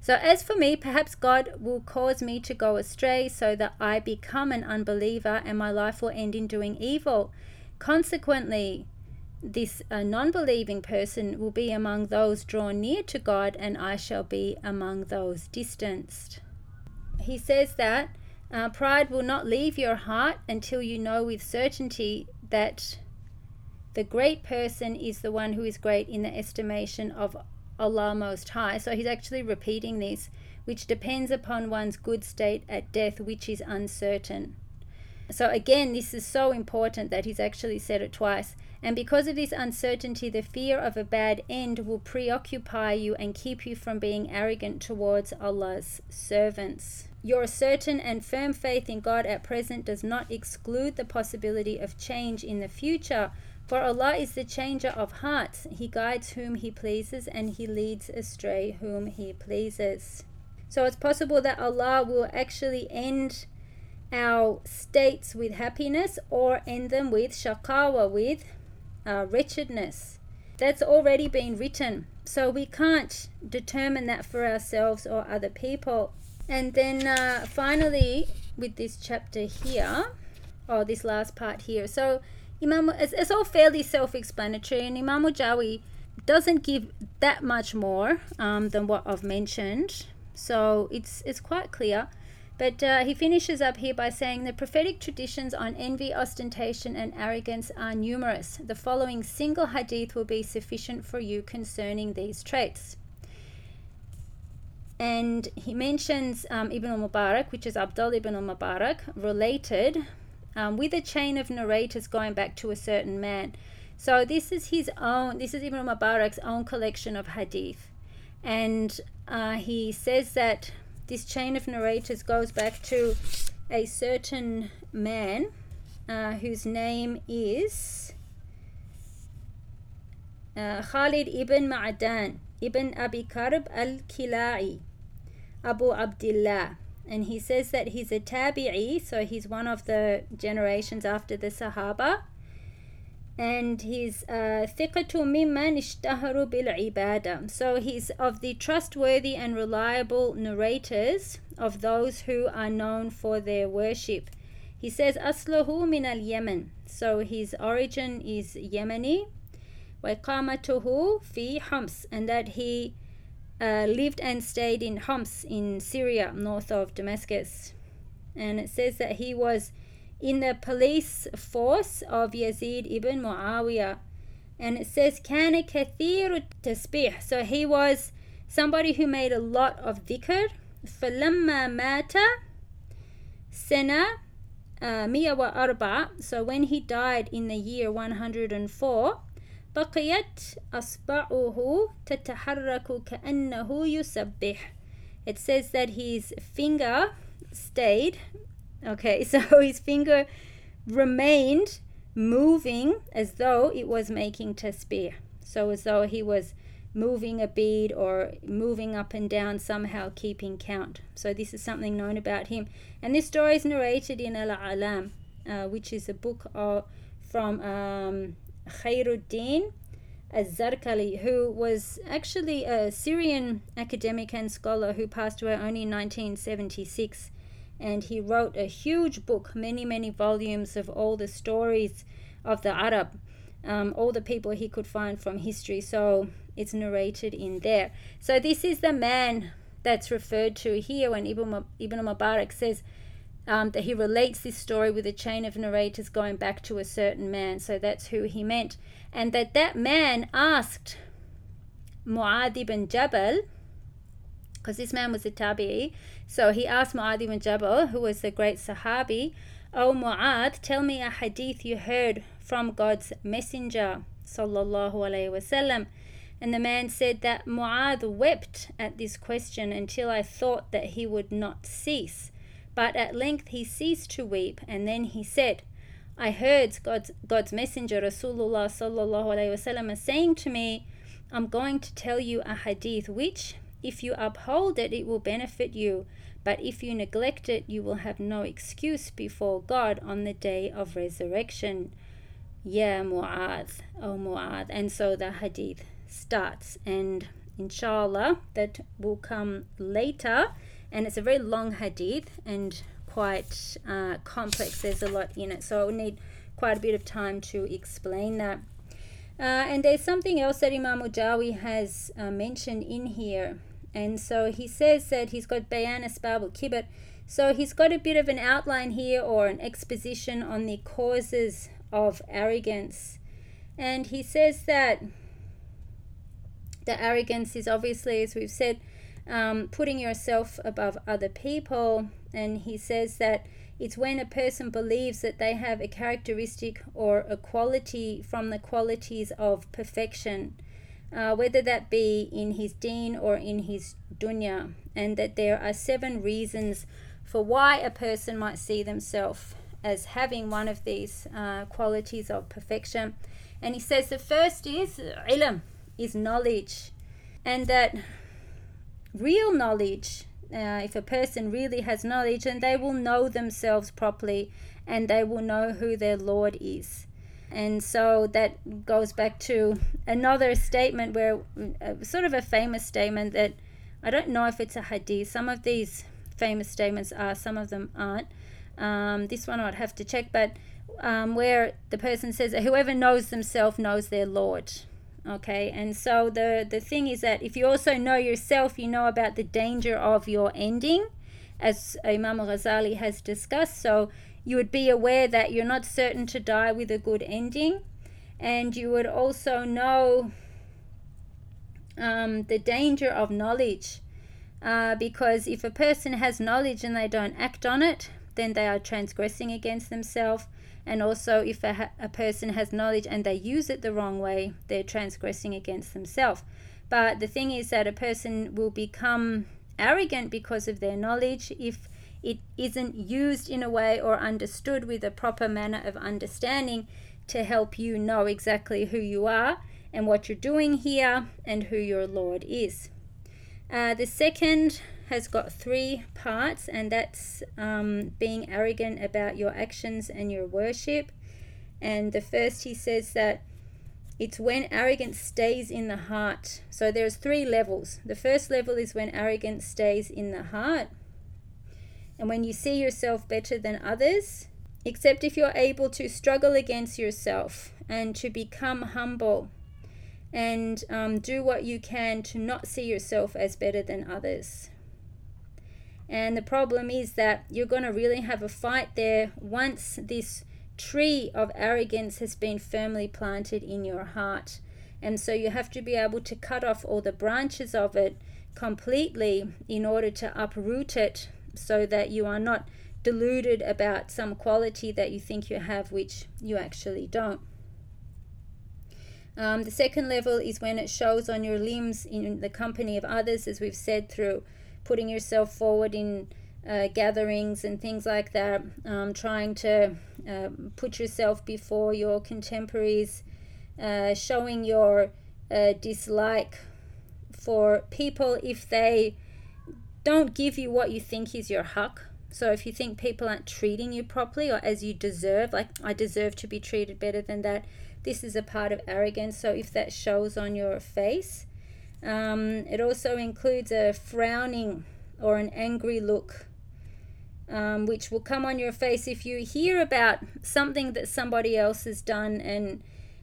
Speaker 1: So, as for me, perhaps God will cause me to go astray so that I become an unbeliever and my life will end in doing evil. Consequently, this uh, non believing person will be among those drawn near to God, and I shall be among those distanced. He says that uh, pride will not leave your heart until you know with certainty that the great person is the one who is great in the estimation of Allah Most High. So he's actually repeating this, which depends upon one's good state at death, which is uncertain. So again, this is so important that he's actually said it twice. And because of this uncertainty, the fear of a bad end will preoccupy you and keep you from being arrogant towards Allah's servants. Your certain and firm faith in God at present does not exclude the possibility of change in the future, for Allah is the changer of hearts. He guides whom He pleases and He leads astray whom He pleases. So it's possible that Allah will actually end our states with happiness or end them with shakawa, with uh, wretchedness. That's already been written. So we can't determine that for ourselves or other people. And then uh, finally, with this chapter here, or this last part here. So Imam, it's, it's all fairly self-explanatory, and Imam Jawi doesn't give that much more um, than what I've mentioned. So it's it's quite clear. But uh, he finishes up here by saying the prophetic traditions on envy, ostentation, and arrogance are numerous. The following single hadith will be sufficient for you concerning these traits. And he mentions um, Ibn al-Mubarak, which is Abdullah ibn al-Mubarak, related um, with a chain of narrators going back to a certain man. So this is his own, this is Ibn al-Mubarak's own collection of hadith. And uh, he says that this chain of narrators goes back to a certain man uh, whose name is uh, Khalid ibn Ma'adan ibn Abi Karb al Kila'i, Abu Abdullah. And he says that he's a tabi'i, so he's one of the generations after the Sahaba and he's uh, thiqatu mimman ishtaharu bil ibadah. So he's of the trustworthy and reliable narrators of those who are known for their worship. He says asluhu min al Yemen. So his origin is Yemeni. Waiqamatuhu fi Homs, and that he uh, lived and stayed in Homs in Syria, north of Damascus. And it says that he was in the police force of Yazid ibn Muawiyah. And it says, Kana kathiru tasbih. So he was somebody who made a lot of dhikr. فَلَمَّا مَاتَ سَنَةً مِيَ وَأَرْبَعَ So when he died in the year 104, بقيت أصبعه تتحرك كأنه يسبح. It says that his finger stayed Okay, so his finger remained moving as though it was making tasbih. So as though he was moving a bead or moving up and down, somehow keeping count. So this is something known about him. And this story is narrated in Al Alam, uh, which is a book of, from um, Khairuddin Az-Zirikli, who was actually a Syrian academic and scholar who passed away only in 1976 and he wrote a huge book, many, many volumes of all the stories of the Arab, um, all the people he could find from history. So it's narrated in there. So this is the man that's referred to here when Ibn, Ibn Mubarak says um, that he relates this story with a chain of narrators going back to a certain man. So that's who he meant. And that that man asked Mu'adh ibn Jabal, because this man was a tabi'i. So he asked Mu'adh ibn Jabal, who was a great sahabi, O Mu'adh, tell me a hadith you heard from God's messenger, sallallahu alayhi wasallam. And the man said that Mu'adh wept at this question until I thought that he would not cease. But at length he ceased to weep, and then he said, I heard God's, God's messenger, Rasulullah sallallahu alaihi wasallam, saying to me, I'm going to tell you a hadith which, if you uphold it, it will benefit you. But if you neglect it, you will have no excuse before God on the day of resurrection. Yeah, Mu'adh, oh Mu'adh. And so the hadith starts, and inshallah, that will come later. And it's a very long hadith and quite uh, complex. There's a lot in it, so I would need quite a bit of time to explain that. Uh, and there's something else that Imam al-Jawi has uh, mentioned in here, and so he says that he's got Bayan Asbab al Kibr. So he's got a bit of an outline here or an exposition on the causes of arrogance. And he says that the arrogance is obviously, as we've said, um, putting yourself above other people. And he says that it's when a person believes that they have a characteristic or a quality from the qualities of perfection uh, whether that be in his deen or in his dunya, and that there are seven reasons for why a person might see themselves as having one of these uh, qualities of perfection. And he says the first is ilm, is knowledge, and that real knowledge, uh, if a person really has knowledge, then they will know themselves properly and they will know who their Lord is. And so that goes back to another statement where, uh, sort of a famous statement that I don't know if it's a hadith. Some of these famous statements are, some of them aren't. Um, this one I'd have to check, but um, where the person says whoever knows themselves knows their Lord. Okay, and so the, the thing is that if you also know yourself, you know about the danger of your ending, as Imam Ghazali has discussed. So you would be aware that you're not certain to die with a good ending, and you would also know um, the danger of knowledge. Uh, because if a person has knowledge and they don't act on it, then they are transgressing against themselves. And also, if a, a person has knowledge and they use it the wrong way, they're transgressing against themselves. But the thing is that a person will become arrogant because of their knowledge if it isn't used in a way or understood with a proper manner of understanding to help you know exactly who you are and what you're doing here and who your Lord is. Uh, the second has got three parts, and that's um, being arrogant about your actions and your worship. And the first, he says that it's when arrogance stays in the heart. So there's three levels. The first level is when arrogance stays in the heart and when you see yourself better than others, except if you're able to struggle against yourself and to become humble and um, do what you can to not see yourself as better than others. And the problem is that you're going to really have a fight there once this tree of arrogance has been firmly planted in your heart. And so you have to be able to cut off all the branches of it completely in order to uproot it so that you are not deluded about some quality that you think you have, which you actually don't. Um, the second level is when it shows on your limbs in the company of others, as we've said, through putting yourself forward in uh, gatherings and things like that, um, trying to uh, put yourself before your contemporaries, uh, showing your uh, dislike for people if they don't give you what you think is your huck. So if you think people aren't treating you properly or as you deserve, like I deserve to be treated better than that, this is a part of arrogance. So if that shows on your face, um, it also includes a frowning or an angry look, um, which will come on your face if you hear about something that somebody else has done and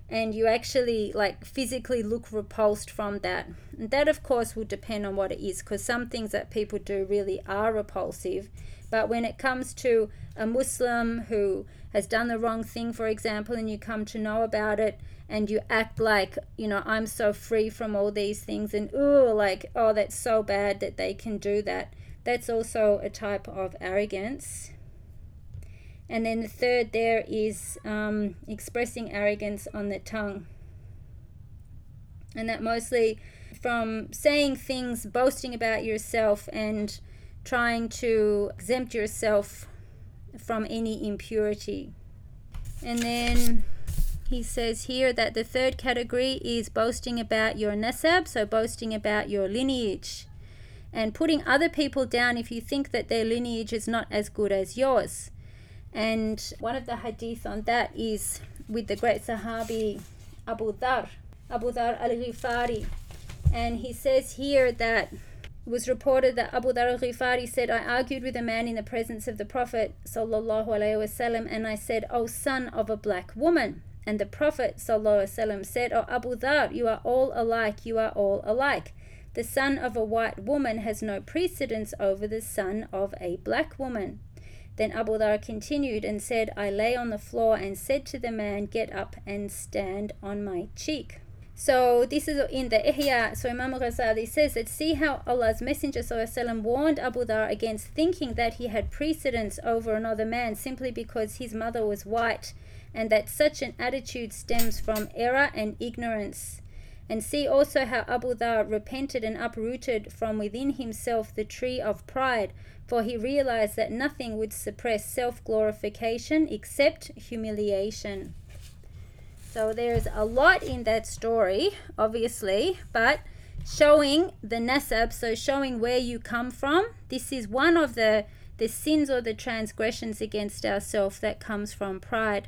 Speaker 1: and you actually like physically look repulsed from that. And that, of course, will depend on what it is because some things that people do really are repulsive. But when it comes to a Muslim who has done the wrong thing, for example, and you come to know about it and you act like, you know, I'm so free from all these things and, oh, like, oh, that's so bad that they can do that. That's also a type of arrogance. And then the third there is um, expressing arrogance on the tongue. And that mostly from saying things, boasting about yourself, and trying to exempt yourself from any impurity. And then he says here that the third category is boasting about your nasab, so boasting about your lineage, and putting other people down if you think that their lineage is not as good as yours. And one of the hadith on that is with the great Sahabi Abu Dhar, Abu Dhar al Ghifari. And he says here that was reported that Abu Dhar al-Ghifari said, I argued with a man in the presence of the Prophet wasallam, and I said, O son of a black woman. And the Prophet wasallam said, O Abu Dhar, you are all alike, you are all alike. The son of a white woman has no precedence over the son of a black woman. Then Abu Dhar continued and said, I lay on the floor and said to the man, Get up and stand on my cheek. So this is in the Ihya. So Imam Ghazali says that see how Allah's Messenger وسلم, warned Abu Dhar against thinking that he had precedence over another man simply because his mother was white, and that such an attitude stems from error and ignorance. And see also how Abu Dhar repented and uprooted from within himself the tree of pride, for he realized that nothing would suppress self glorification except humiliation. So there's a lot in that story, obviously, but showing the nasab, so showing where you come from. This is one of the the sins or the transgressions against ourselves that comes from pride.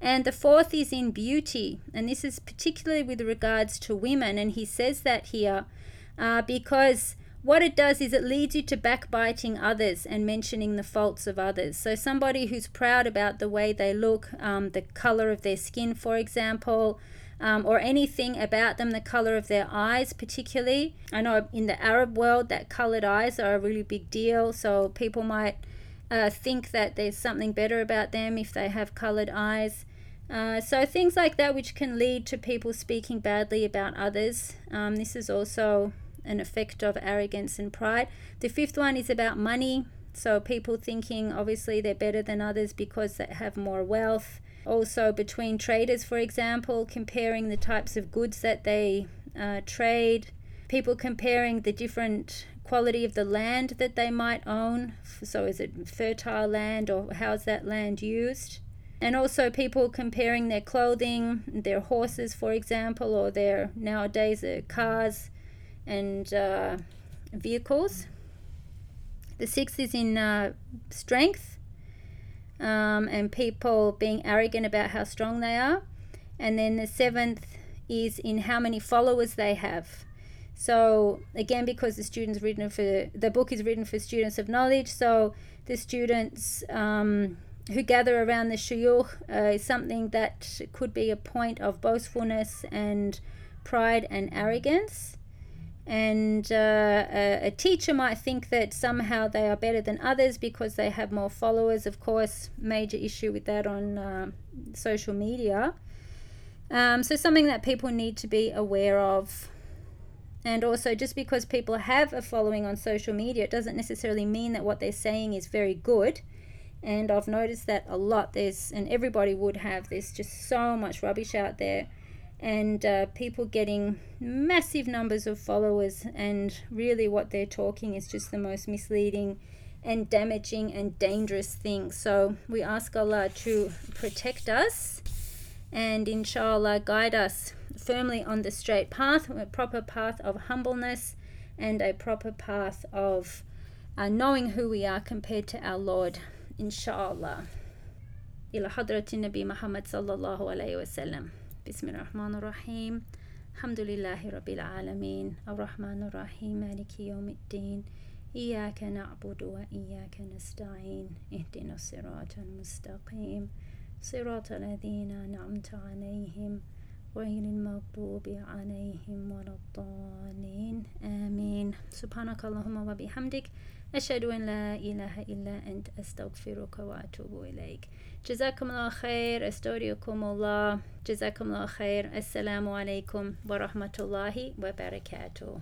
Speaker 1: And the fourth is in beauty, and this is particularly with regards to women. And he says that here uh, because what it does is it leads you to backbiting others and mentioning the faults of others. So, somebody who's proud about the way they look, um, the color of their skin, for example, um, or anything about them, the color of their eyes, particularly. I know in the Arab world that colored eyes are a really big deal, so people might uh, think that there's something better about them if they have colored eyes. Uh, so, things like that, which can lead to people speaking badly about others. Um, this is also an effect of arrogance and pride. The fifth one is about money. So people thinking obviously they're better than others because they have more wealth. Also, between traders, for example, comparing the types of goods that they uh, trade. People comparing the different quality of the land that they might own. So, is it fertile land or how's that land used? And also, people comparing their clothing, their horses, for example, or their nowadays their cars and uh, vehicles. The sixth is in uh, strength um, and people being arrogant about how strong they are. And then the seventh is in how many followers they have. So again, because the students written for the book is written for students of knowledge, so the students um, who gather around the shuyukh uh, is something that could be a point of boastfulness and pride and arrogance and uh, a, teacher might think that somehow they are better than others because they have more followers. Of course, major issue with that on uh, social media. Um, so something that people need to be aware of. And also, just because people have a following on social media, it doesn't necessarily mean that what they're saying is very good. And I've noticed that a lot. There's, and everybody would have. There's just so much rubbish out there and uh, people getting massive numbers of followers and really what they're talking is just the most misleading and damaging and dangerous thing. So we ask allah to protect us and inshallah guide us firmly on the straight path a proper path of humbleness and a proper path of uh, knowing who we are compared to our lord inshallah. Ila hadratin nabi muhammad sallallahu alaihi wasallam بسم الرحمن الرحيم. الحمد لله رب العالمين. الرحمن الرحيم مالك يوم الدين. إياك نعبد وإياك نستعين. اهدنا الصراط المستقيم. صراط الذين أنعمت عليهم غير المغضوب عليهم ولا الضالين. آمين. سبحانك اللهم وبحمدك. أشهد أن لا إله إلا أنت أستغفرك وأتوب إليك. جزاكم الله خير أستودعكم الله جزاكم الله خير السلام عليكم ورحمة الله وبركاته